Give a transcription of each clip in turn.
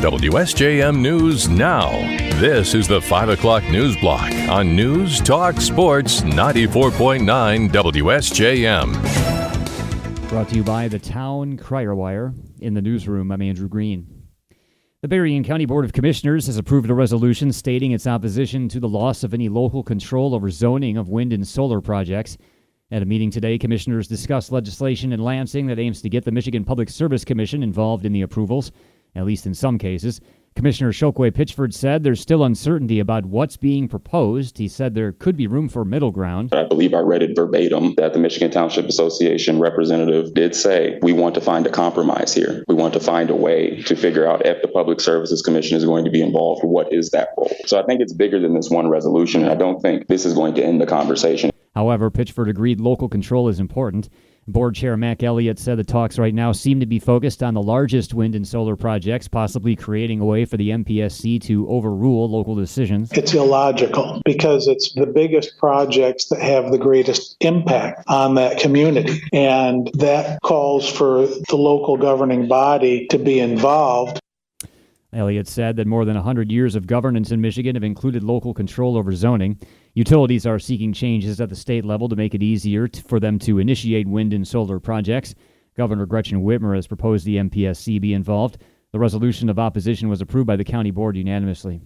WSJM News Now. This is the 5 o'clock news block on News Talk Sports 94.9 WSJM. Brought to you by the Town Crier Wire. In the newsroom, I'm Andrew Green. The Berrien County Board of Commissioners has approved a resolution stating its opposition to the loss of any local control over zoning of wind and solar projects. At a meeting today, commissioners discussed legislation in Lansing that aims to get the Michigan Public Service Commission involved in the approvals at least in some cases. Commissioner Chokwe Pitchford said there's still uncertainty about what's being proposed. He said there could be room for middle ground. I believe I read it verbatim that the Michigan Township Association representative did say we want to find a compromise here. We want to find a way to figure out if the Public Services Commission is going to be involved. What is that role? So I think it's bigger than this one resolution, and I don't think this is going to end the conversation. However, Pitchford agreed local control is important. Board Chair Mac Elliott said the talks right now seem to be focused on the largest wind and solar projects, possibly creating a way for the MPSC to overrule local decisions. It's illogical because it's the biggest projects that have the greatest impact on that community. And that calls for the local governing body to be involved. Elliott said that more than 100 years of governance in Michigan have included local control over zoning. Utilities are seeking changes at the state level to make it easier to, for them to initiate wind and solar projects. Governor Gretchen Whitmer has proposed the MPSC be involved. The resolution of opposition was approved by the county board unanimously.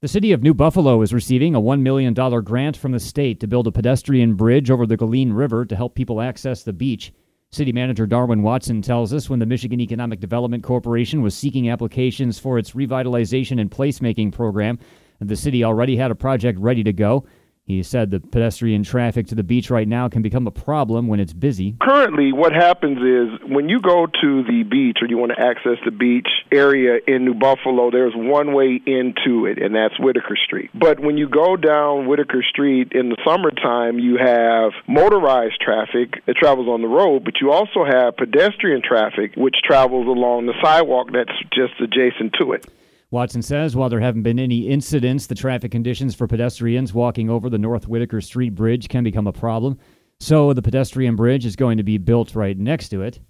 The city of New Buffalo is receiving a $1 million grant from the state to build a pedestrian bridge over the Galien River to help people access the beach. City Manager Darwin Watson tells us when the Michigan Economic Development Corporation was seeking applications for its revitalization and placemaking program, the city already had a project ready to go. He said the pedestrian traffic to the beach right now can become a problem when it's busy. Currently, what happens is when you go to the beach or you want to access the beach area in New Buffalo, there's one way into it, and that's Whitaker Street. But when you go down Whitaker Street in the summertime, you have motorized traffic that travels on the road, but you also have pedestrian traffic which travels along the sidewalk that's just adjacent to it. Watson says while there haven't been any incidents, the traffic conditions for pedestrians walking over the North Whitaker Street Bridge can become a problem. So the pedestrian bridge is going to be built right next to it.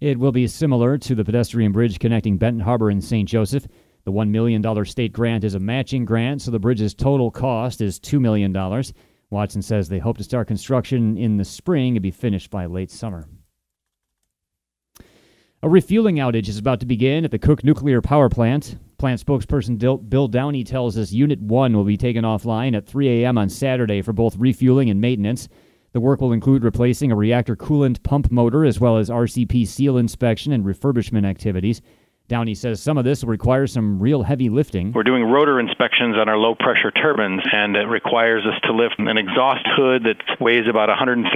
It will be similar to the pedestrian bridge connecting Benton Harbor and St. Joseph. The $1 million state grant is a matching grant, so the bridge's total cost is $2 million. Watson says they hope to start construction in the spring and be finished by late summer. A refueling outage is about to begin at the Cook Nuclear Power Plant. Plant spokesperson Bill Downey tells us Unit 1 will be taken offline at 3 a.m. on Saturday for both refueling and maintenance. The work will include replacing a reactor coolant pump motor as well as RCP seal inspection and refurbishment activities. Downey says some of this will require some real heavy lifting. We're doing rotor inspections on our low pressure turbines, and it requires us to lift an exhaust hood that weighs about 130,000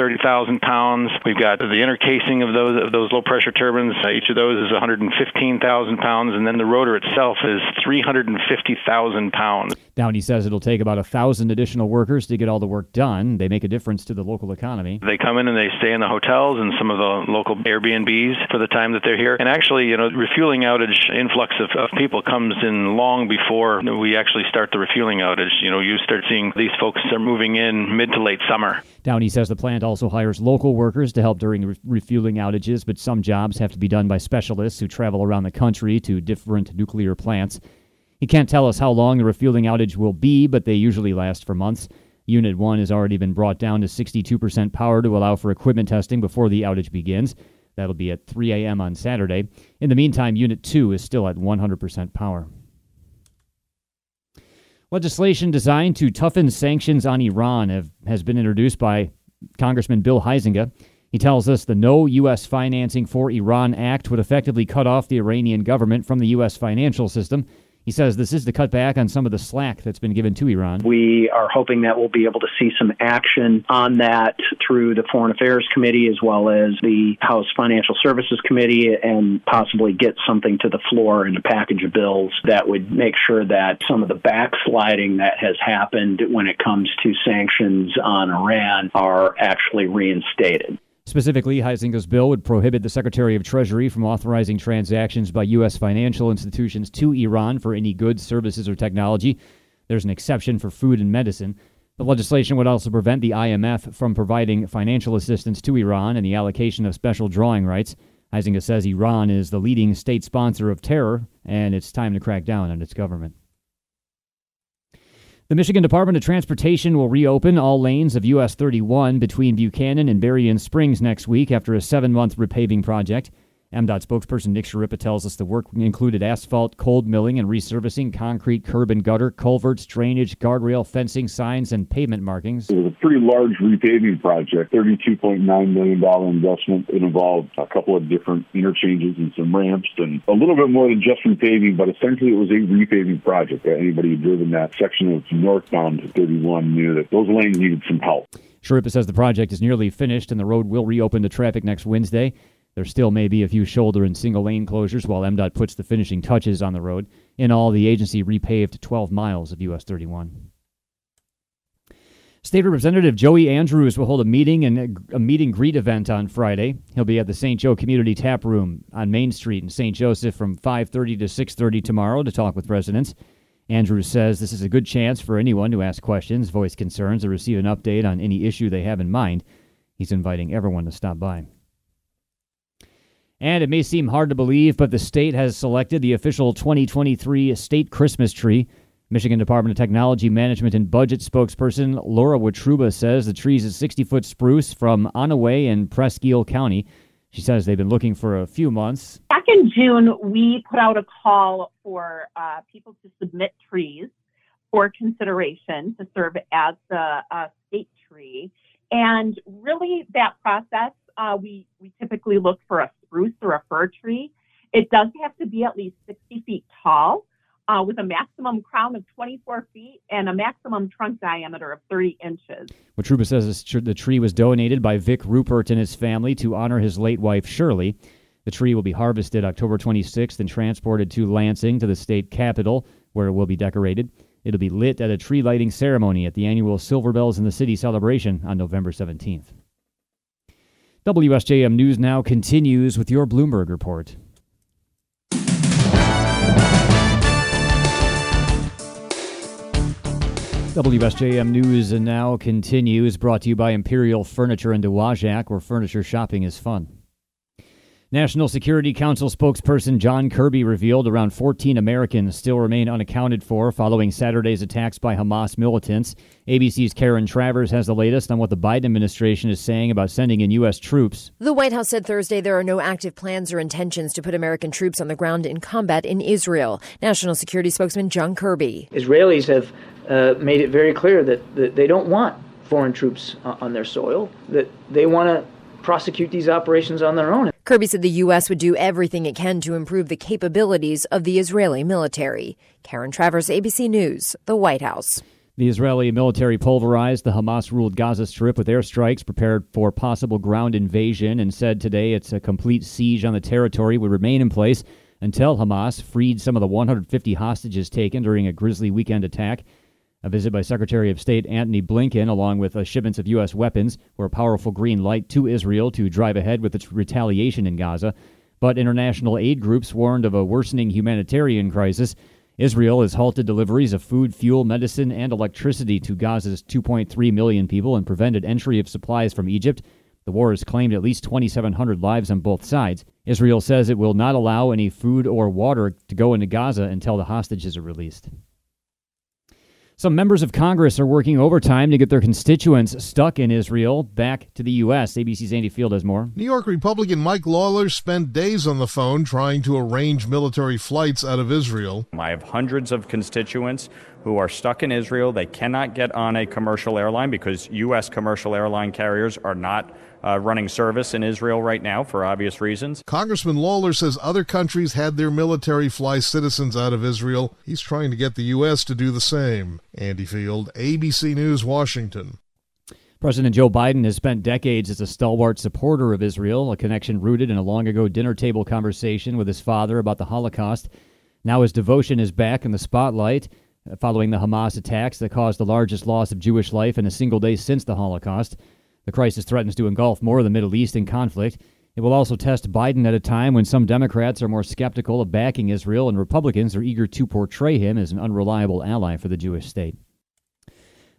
pounds. We've got the inner casing of those of those low pressure turbines. Uh, each of those is 115,000 pounds, and then the rotor itself is 350,000 pounds. Downey says it'll take about a thousand additional workers to get all the work done. They make a difference to the local economy. They come in and they stay in the hotels and some of the local Airbnbs for the time that they're here. And actually, you know, refueling outage influx of, of people comes in long before we actually start the refueling outage. You know, you start seeing these folks are moving in mid to late summer. Downey says the plant also hires local workers to help during re- refueling outages, but some jobs have to be done by specialists who travel around the country to different nuclear plants. He can't tell us how long the refueling outage will be, but they usually last for months. Unit 1 has already been brought down to 62% power to allow for equipment testing before the outage begins. That'll be at 3 a.m. on Saturday. In the meantime, Unit 2 is still at 100% power. Legislation designed to toughen sanctions on Iran have, has been introduced by Congressman Bill Huizenga. He tells us the No U.S. Financing for Iran Act would effectively cut off the Iranian government from the U.S. financial system. He says this is to cut back on some of the slack that's been given to Iran. We are hoping that we'll be able to see some action on that through the Foreign Affairs Committee as well as the House Financial Services Committee and possibly get something to the floor in a package of bills that would make sure that some of the backsliding that has happened when it comes to sanctions on Iran are actually reinstated. Specifically, Huizenga's bill would prohibit the Secretary of Treasury from authorizing transactions by U.S. financial institutions to Iran for any goods, services, or technology. There's an exception for food and medicine. The legislation would also prevent the IMF from providing financial assistance to Iran and the allocation of special drawing rights. Huizenga says Iran is the leading state sponsor of terror, and it's time to crack down on its government. The Michigan Department of Transportation will reopen all lanes of US 31 between Buchanan and Berrien Springs next week after a seven month repaving project. MDOT spokesperson Nick Schirripa tells us the work included asphalt, cold milling, and resurfacing, concrete, curb and gutter, culverts, drainage, guardrail, fencing, signs, and pavement markings. It was a pretty large repaving project, $32.9 million investment. It involved a couple of different interchanges and some ramps and a little bit more than just repaving, but essentially it was a repaving project. Anybody who driven that section of northbound 31 knew that those lanes needed some help. Schirripa says the project is nearly finished and the road will reopen to traffic next Wednesday. There still may be a few shoulder and single lane closures while MDOT puts the finishing touches on the road. In all, the agency repaved 12 miles of US 31. State Representative Joey Andrews will hold a meeting and a meet and greet event on Friday. He'll be at the St. Joe Community Tap Room on Main Street in St. Joseph from 5:30 to 6:30 tomorrow to talk with residents. Andrews says this is a good chance for anyone to ask questions, voice concerns, or receive an update on any issue they have in mind. He's inviting everyone to stop by. And it may seem hard to believe, but the state has selected the official 2023 state Christmas tree. Michigan Department of Technology Management and Budget spokesperson Laura Wotruba says the tree is a 60 foot spruce from Onaway in Presque Isle County. She says they've been looking for a few months. Back in June, we put out a call for uh, people to submit trees for consideration to serve as the uh, state tree. And really, that process, uh, we, we typically look for a spruce or a fir tree. It does have to be at least 60 feet tall uh, with a maximum crown of 24 feet and a maximum trunk diameter of 30 inches. Wotruba says is the tree was donated by Vic Rupert and his family to honor his late wife, Shirley. The tree will be harvested October 26th and transported to Lansing to the state capitol, where it will be decorated. It'll be lit at a tree lighting ceremony at the annual Silver Bells in the City celebration on November 17th. WSJM News Now continues with your Bloomberg report. WSJM News and Now continues, brought to you by Imperial Furniture in Dowagiac, where furniture shopping is fun. National Security Council spokesperson John Kirby revealed around 14 Americans still remain unaccounted for following Saturday's attacks by Hamas militants. ABC's Karen Travers has the latest on what the Biden administration is saying about sending in U.S. troops. The White House said Thursday there are no active plans or intentions to put American troops on the ground in combat in Israel. National Security spokesman John Kirby. Israelis have uh, made it very clear that, that they don't want foreign troops on their soil, that they want to prosecute these operations on their own. Kirby said the U.S. would do everything it can to improve the capabilities of the Israeli military. Karen Travers, ABC News, the White House. The Israeli military pulverized the Hamas ruled Gaza Strip with airstrikes prepared for possible ground invasion and said today it's a complete siege on the territory would remain in place until Hamas freed some of the 150 hostages taken during a grisly weekend attack. A visit by Secretary of State Antony Blinken, along with shipments of U.S. weapons, were a powerful green light to Israel to drive ahead with its retaliation in Gaza. But international aid groups warned of a worsening humanitarian crisis. Israel has halted deliveries of food, fuel, medicine, and electricity to Gaza's 2.3 million people and prevented entry of supplies from Egypt. The war has claimed at least 2,700 lives on both sides. Israel says it will not allow any food or water to go into Gaza until the hostages are released. Some members of Congress are working overtime to get their constituents stuck in Israel back to the U.S. ABC's Andy Field has more. New York Republican Mike Lawler spent days on the phone trying to arrange military flights out of Israel. I have hundreds of constituents who are stuck in Israel. They cannot get on a commercial airline because U.S. commercial airline carriers are not uh, running service in Israel right now for obvious reasons. Congressman Lawler says other countries had their military fly citizens out of Israel. He's trying to get the U.S. to do the same. Andy Field, ABC News, Washington. President Joe Biden has spent decades as a stalwart supporter of Israel, a connection rooted in a long ago dinner table conversation with his father about the Holocaust. Now his devotion is back in the spotlight following the Hamas attacks that caused the largest loss of Jewish life in a single day since the Holocaust. The crisis threatens to engulf more of the Middle East in conflict. It will also test Biden at a time when some Democrats are more skeptical of backing Israel and Republicans are eager to portray him as an unreliable ally for the Jewish state.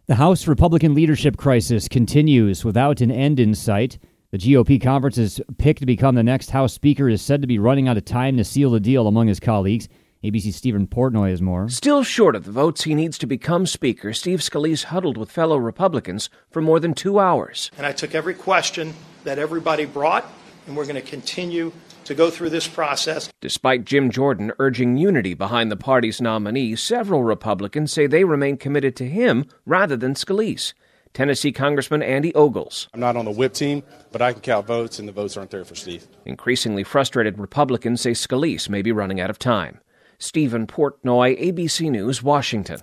The House Republican leadership crisis continues without an end in sight. The GOP conference's pick to become the next House Speaker is said to be running out of time to seal the deal among his colleagues. ABC's Stephen Portnoy has more. Still short of the votes he needs to become Speaker, Steve Scalise huddled with fellow Republicans for more than two hours. And I took every question that everybody brought, and we're going to continue to go through this process. Despite Jim Jordan urging unity behind the party's nominee, several Republicans say they remain committed to him rather than Scalise. Tennessee Congressman Andy Ogles. I'm not on the whip team, but I can count votes, and the votes aren't there for Steve. Increasingly frustrated Republicans say Scalise may be running out of time. Stephen Portnoy, ABC News, Washington.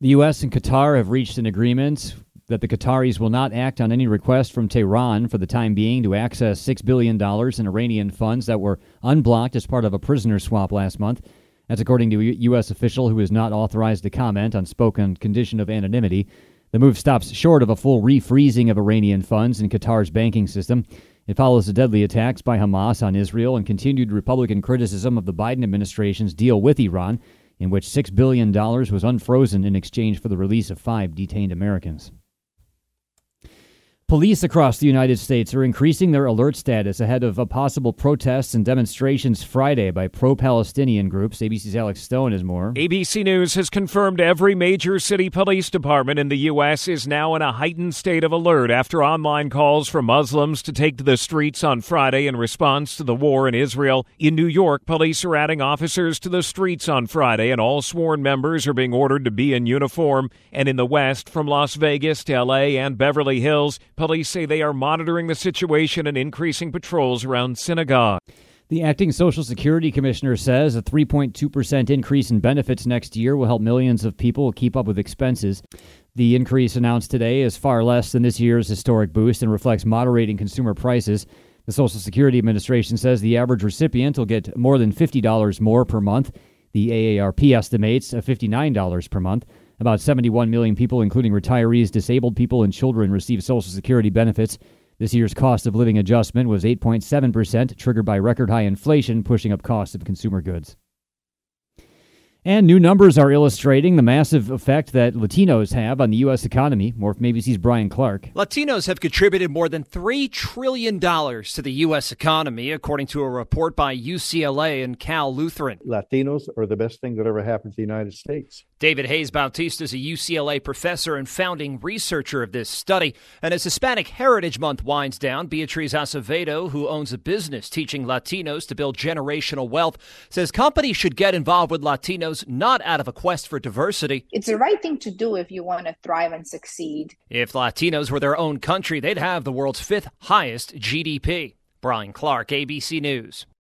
The U.S. and Qatar have reached an agreement that the Qataris will not act on any request from Tehran for the time being to access $6 billion in Iranian funds that were unblocked as part of a prisoner swap last month. That's according to a U.S. official who is not authorized to comment on spoken condition of anonymity. The move stops short of a full refreezing of Iranian funds in Qatar's banking system. It follows the deadly attacks by Hamas on Israel and continued Republican criticism of the Biden administration's deal with Iran, in which $6 billion was unfrozen in exchange for the release of five detained Americans. Police across the United States are increasing their alert status ahead of possible protests and demonstrations Friday by pro Palestinian groups. ABC's Alex Stone is more. ABC News has confirmed every major city police department in the U.S. is now in a heightened state of alert after online calls for Muslims to take to the streets on Friday in response to the war in Israel. In New York, police are adding officers to the streets on Friday, and all sworn members are being ordered to be in uniform. And in the West, from Las Vegas to L.A. and Beverly Hills, Police say they are monitoring the situation and increasing patrols around synagogue. The acting Social Security Commissioner says a 3.2% increase in benefits next year will help millions of people keep up with expenses. The increase announced today is far less than this year's historic boost and reflects moderating consumer prices. The Social Security Administration says the average recipient will get more than $50 more per month. The AARP estimates $59 per month. About 71 million people, including retirees, disabled people, and children, receive Social Security benefits. This year's cost of living adjustment was 8.7%, triggered by record high inflation, pushing up costs of consumer goods. And new numbers are illustrating the massive effect that Latinos have on the U.S. economy. More from ABC's Brian Clark. Latinos have contributed more than $3 trillion to the U.S. economy, according to a report by UCLA and Cal Lutheran. Latinos are the best thing that ever happened to the United States. David Hayes Bautista is a UCLA professor and founding researcher of this study. And as Hispanic Heritage Month winds down, Beatriz Acevedo, who owns a business teaching Latinos to build generational wealth, says companies should get involved with Latinos not out of a quest for diversity. It's the right thing to do if you want to thrive and succeed. If Latinos were their own country, they'd have the world's fifth highest GDP. Brian Clark, ABC News.